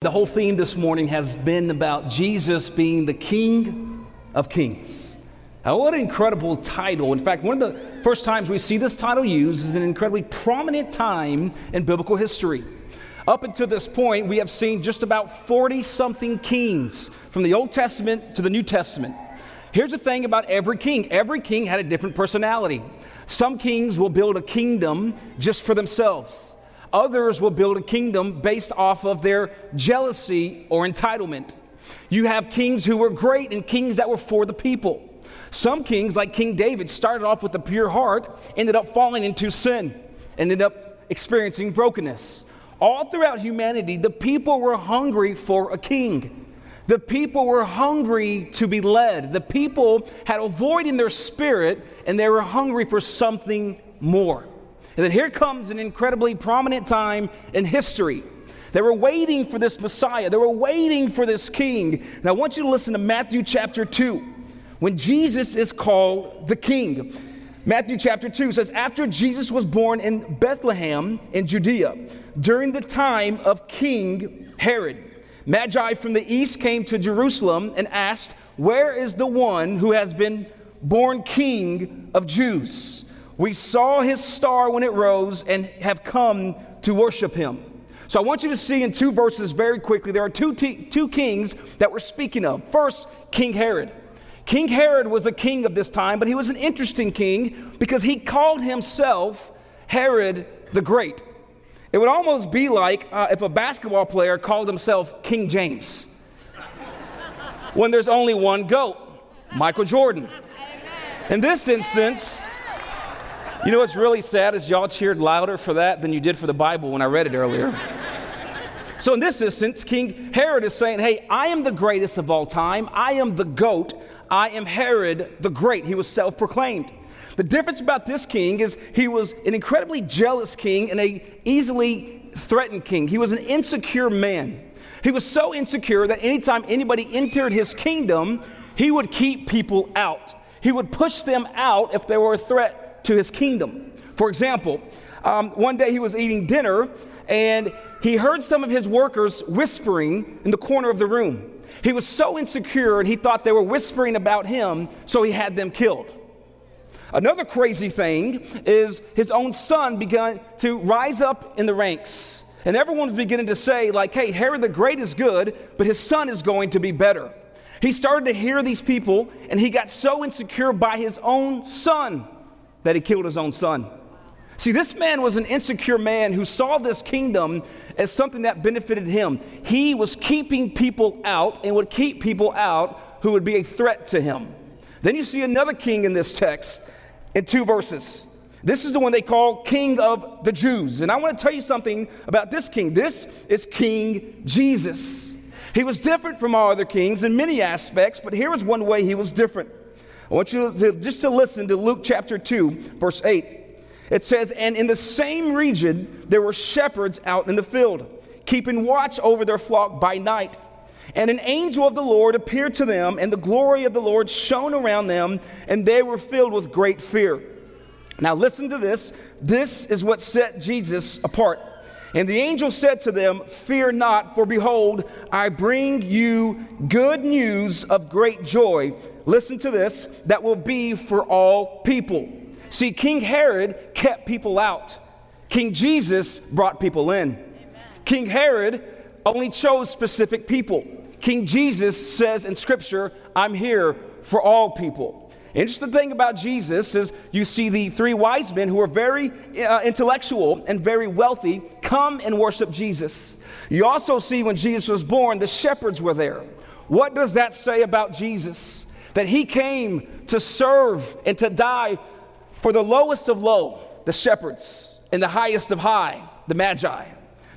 The whole theme this morning has been about Jesus being the King of Kings. Now, what an incredible title. In fact, one of the first times we see this title used is an incredibly prominent time in biblical history. Up until this point, we have seen just about 40 something kings from the Old Testament to the New Testament. Here's the thing about every king every king had a different personality. Some kings will build a kingdom just for themselves. Others will build a kingdom based off of their jealousy or entitlement. You have kings who were great and kings that were for the people. Some kings, like King David, started off with a pure heart, ended up falling into sin, ended up experiencing brokenness. All throughout humanity, the people were hungry for a king. The people were hungry to be led. The people had a void in their spirit, and they were hungry for something more. And then here comes an incredibly prominent time in history. They were waiting for this Messiah, they were waiting for this king. Now, I want you to listen to Matthew chapter 2 when Jesus is called the king. Matthew chapter 2 says, After Jesus was born in Bethlehem in Judea, during the time of King Herod, Magi from the east came to Jerusalem and asked, Where is the one who has been born king of Jews? We saw his star when it rose and have come to worship him. So I want you to see in two verses very quickly there are two, two kings that we're speaking of. First, King Herod. King Herod was a king of this time, but he was an interesting king because he called himself Herod the Great. It would almost be like uh, if a basketball player called himself King James when there's only one GOAT, Michael Jordan. In this instance, you know what's really sad is y'all cheered louder for that than you did for the Bible when I read it earlier. so in this instance, King Herod is saying, Hey, I am the greatest of all time. I am the goat. I am Herod the Great. He was self proclaimed. The difference about this king is he was an incredibly jealous king and a easily threatened king. He was an insecure man. He was so insecure that anytime anybody entered his kingdom, he would keep people out. He would push them out if they were a threat to his kingdom. For example, um, one day he was eating dinner and he heard some of his workers whispering in the corner of the room. He was so insecure and he thought they were whispering about him, so he had them killed. Another crazy thing is his own son began to rise up in the ranks. And everyone was beginning to say, like, hey, Herod the Great is good, but his son is going to be better. He started to hear these people, and he got so insecure by his own son that he killed his own son. See, this man was an insecure man who saw this kingdom as something that benefited him. He was keeping people out and would keep people out who would be a threat to him. Then you see another king in this text in two verses. This is the one they call King of the Jews. And I want to tell you something about this king. This is King Jesus. He was different from all other kings in many aspects, but here is one way he was different. I want you to, just to listen to Luke chapter 2, verse 8. It says, And in the same region there were shepherds out in the field, keeping watch over their flock by night. And an angel of the Lord appeared to them, and the glory of the Lord shone around them, and they were filled with great fear. Now, listen to this. This is what set Jesus apart. And the angel said to them, Fear not, for behold, I bring you good news of great joy. Listen to this, that will be for all people. See, King Herod kept people out, King Jesus brought people in. Amen. King Herod only chose specific people. King Jesus says in Scripture, I'm here for all people. Interesting thing about Jesus is you see the three wise men who are very uh, intellectual and very wealthy come and worship Jesus. You also see when Jesus was born, the shepherds were there. What does that say about Jesus? That he came to serve and to die for the lowest of low, the shepherds, and the highest of high, the magi.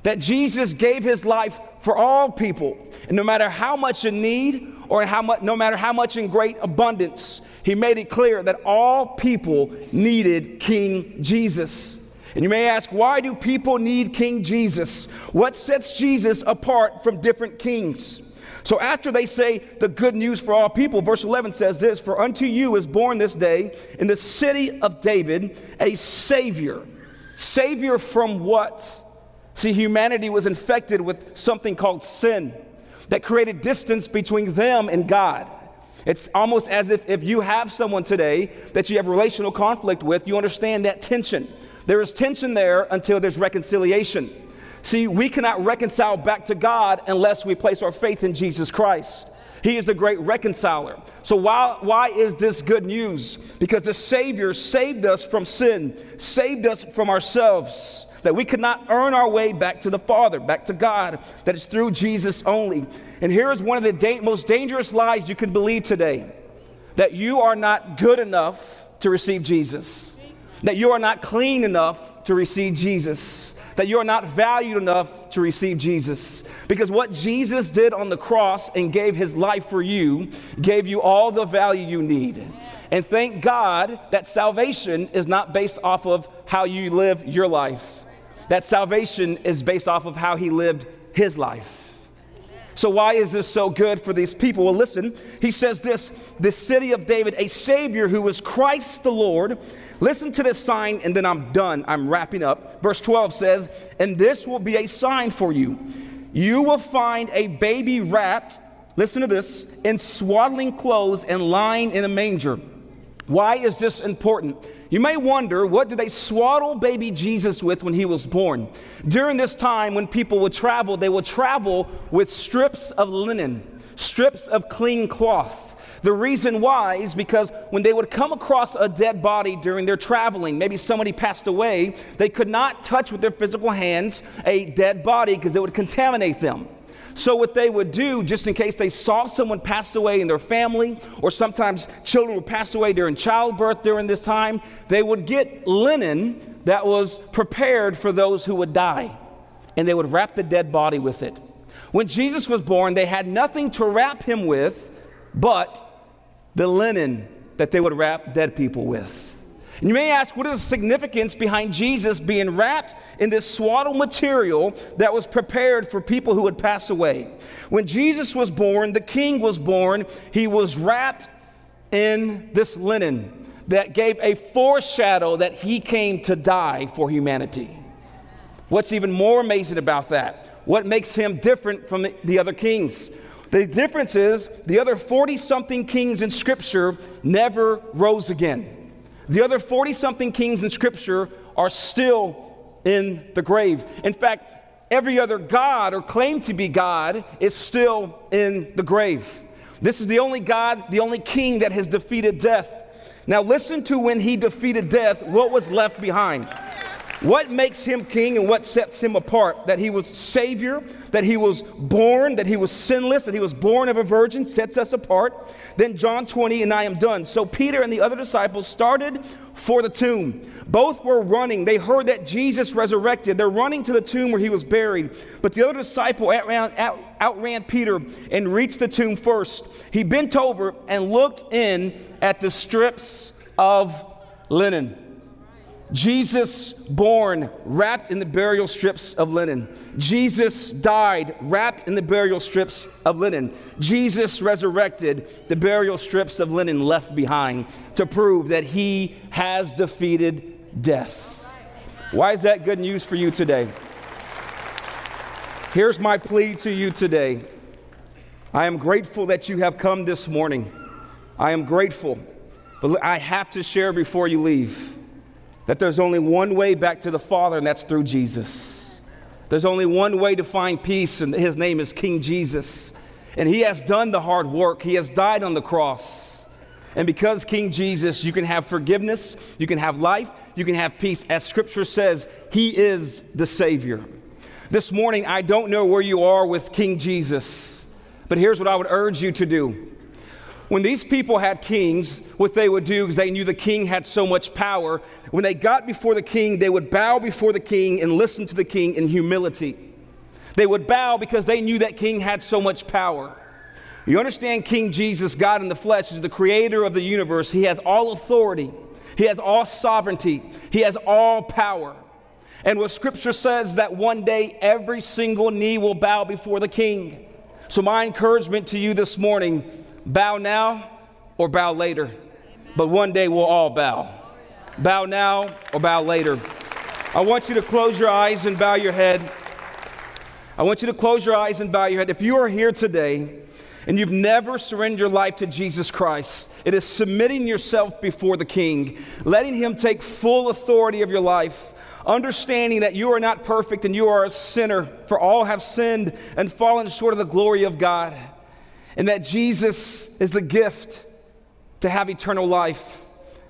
That Jesus gave his life for all people, and no matter how much in need or how much, no matter how much in great abundance, he made it clear that all people needed King Jesus. And you may ask, why do people need King Jesus? What sets Jesus apart from different kings? So after they say the good news for all people, verse 11 says this For unto you is born this day in the city of David a Savior. Savior from what? See, humanity was infected with something called sin that created distance between them and God. It's almost as if if you have someone today that you have relational conflict with, you understand that tension. There is tension there until there's reconciliation. See, we cannot reconcile back to God unless we place our faith in Jesus Christ. He is the great reconciler. So, why, why is this good news? Because the Savior saved us from sin, saved us from ourselves, that we could not earn our way back to the Father, back to God, that is through Jesus only. And here is one of the da- most dangerous lies you can believe today that you are not good enough to receive Jesus, that you are not clean enough to receive Jesus that you are not valued enough to receive Jesus. Because what Jesus did on the cross and gave his life for you gave you all the value you need. And thank God that salvation is not based off of how you live your life, that salvation is based off of how he lived his life. So, why is this so good for these people? Well, listen, he says this the city of David, a Savior who is Christ the Lord, Listen to this sign, and then I'm done. I'm wrapping up. Verse 12 says, And this will be a sign for you. You will find a baby wrapped, listen to this, in swaddling clothes and lying in a manger. Why is this important? You may wonder, what did they swaddle baby Jesus with when he was born? During this time, when people would travel, they would travel with strips of linen, strips of clean cloth. The reason why is because when they would come across a dead body during their traveling, maybe somebody passed away, they could not touch with their physical hands a dead body because it would contaminate them. So, what they would do, just in case they saw someone pass away in their family, or sometimes children would pass away during childbirth during this time, they would get linen that was prepared for those who would die, and they would wrap the dead body with it. When Jesus was born, they had nothing to wrap him with but the linen that they would wrap dead people with. And you may ask, what is the significance behind Jesus being wrapped in this swaddle material that was prepared for people who would pass away? When Jesus was born, the king was born, he was wrapped in this linen that gave a foreshadow that he came to die for humanity. What's even more amazing about that? What makes him different from the, the other kings? The difference is the other 40 something kings in Scripture never rose again. The other 40 something kings in Scripture are still in the grave. In fact, every other God or claim to be God is still in the grave. This is the only God, the only king that has defeated death. Now, listen to when he defeated death, what was left behind. What makes him king and what sets him apart? That he was Savior, that he was born, that he was sinless, that he was born of a virgin sets us apart. Then John 20, and I am done. So Peter and the other disciples started for the tomb. Both were running. They heard that Jesus resurrected. They're running to the tomb where he was buried. But the other disciple outran, out, outran Peter and reached the tomb first. He bent over and looked in at the strips of linen. Jesus born wrapped in the burial strips of linen. Jesus died wrapped in the burial strips of linen. Jesus resurrected the burial strips of linen left behind to prove that he has defeated death. Why is that good news for you today? Here's my plea to you today. I am grateful that you have come this morning. I am grateful. But I have to share before you leave that there's only one way back to the Father, and that's through Jesus. There's only one way to find peace, and his name is King Jesus. And he has done the hard work, he has died on the cross. And because King Jesus, you can have forgiveness, you can have life, you can have peace. As scripture says, he is the Savior. This morning, I don't know where you are with King Jesus, but here's what I would urge you to do when these people had kings, what they would do, because they knew the king had so much power, when they got before the king, they would bow before the king and listen to the king in humility. They would bow because they knew that king had so much power. You understand, King Jesus, God in the flesh, is the creator of the universe. He has all authority, He has all sovereignty, He has all power. And what scripture says that one day every single knee will bow before the king. So, my encouragement to you this morning Bow now or bow later. But one day we'll all bow. Bow now or bow later. I want you to close your eyes and bow your head. I want you to close your eyes and bow your head. If you are here today and you've never surrendered your life to Jesus Christ, it is submitting yourself before the King, letting Him take full authority of your life, understanding that you are not perfect and you are a sinner, for all have sinned and fallen short of the glory of God, and that Jesus is the gift to have eternal life.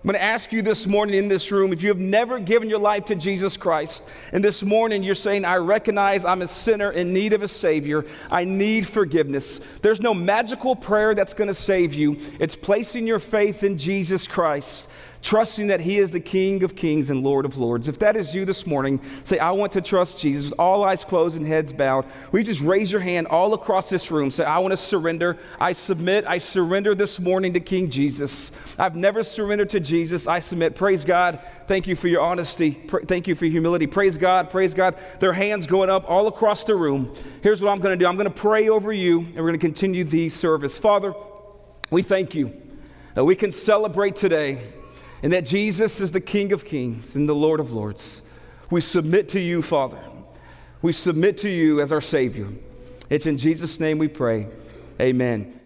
I'm going to ask you this morning in this room if you have never given your life to Jesus Christ, and this morning you're saying, I recognize I'm a sinner in need of a Savior, I need forgiveness. There's no magical prayer that's going to save you. It's placing your faith in Jesus Christ trusting that He is the King of kings and Lord of lords. If that is you this morning, say, I want to trust Jesus. All eyes closed and heads bowed. We just raise your hand all across this room? Say, I want to surrender. I submit. I surrender this morning to King Jesus. I've never surrendered to Jesus. I submit. Praise God. Thank you for your honesty. thank you for your humility. Praise God. Praise God. Their hands going up all across the room. Here's what I'm going to do I'm going to pray over you, and we're going to continue the service. Father, we thank you that we can celebrate today and that Jesus is the King of kings and the Lord of lords. We submit to you, Father. We submit to you as our Savior. It's in Jesus' name we pray. Amen.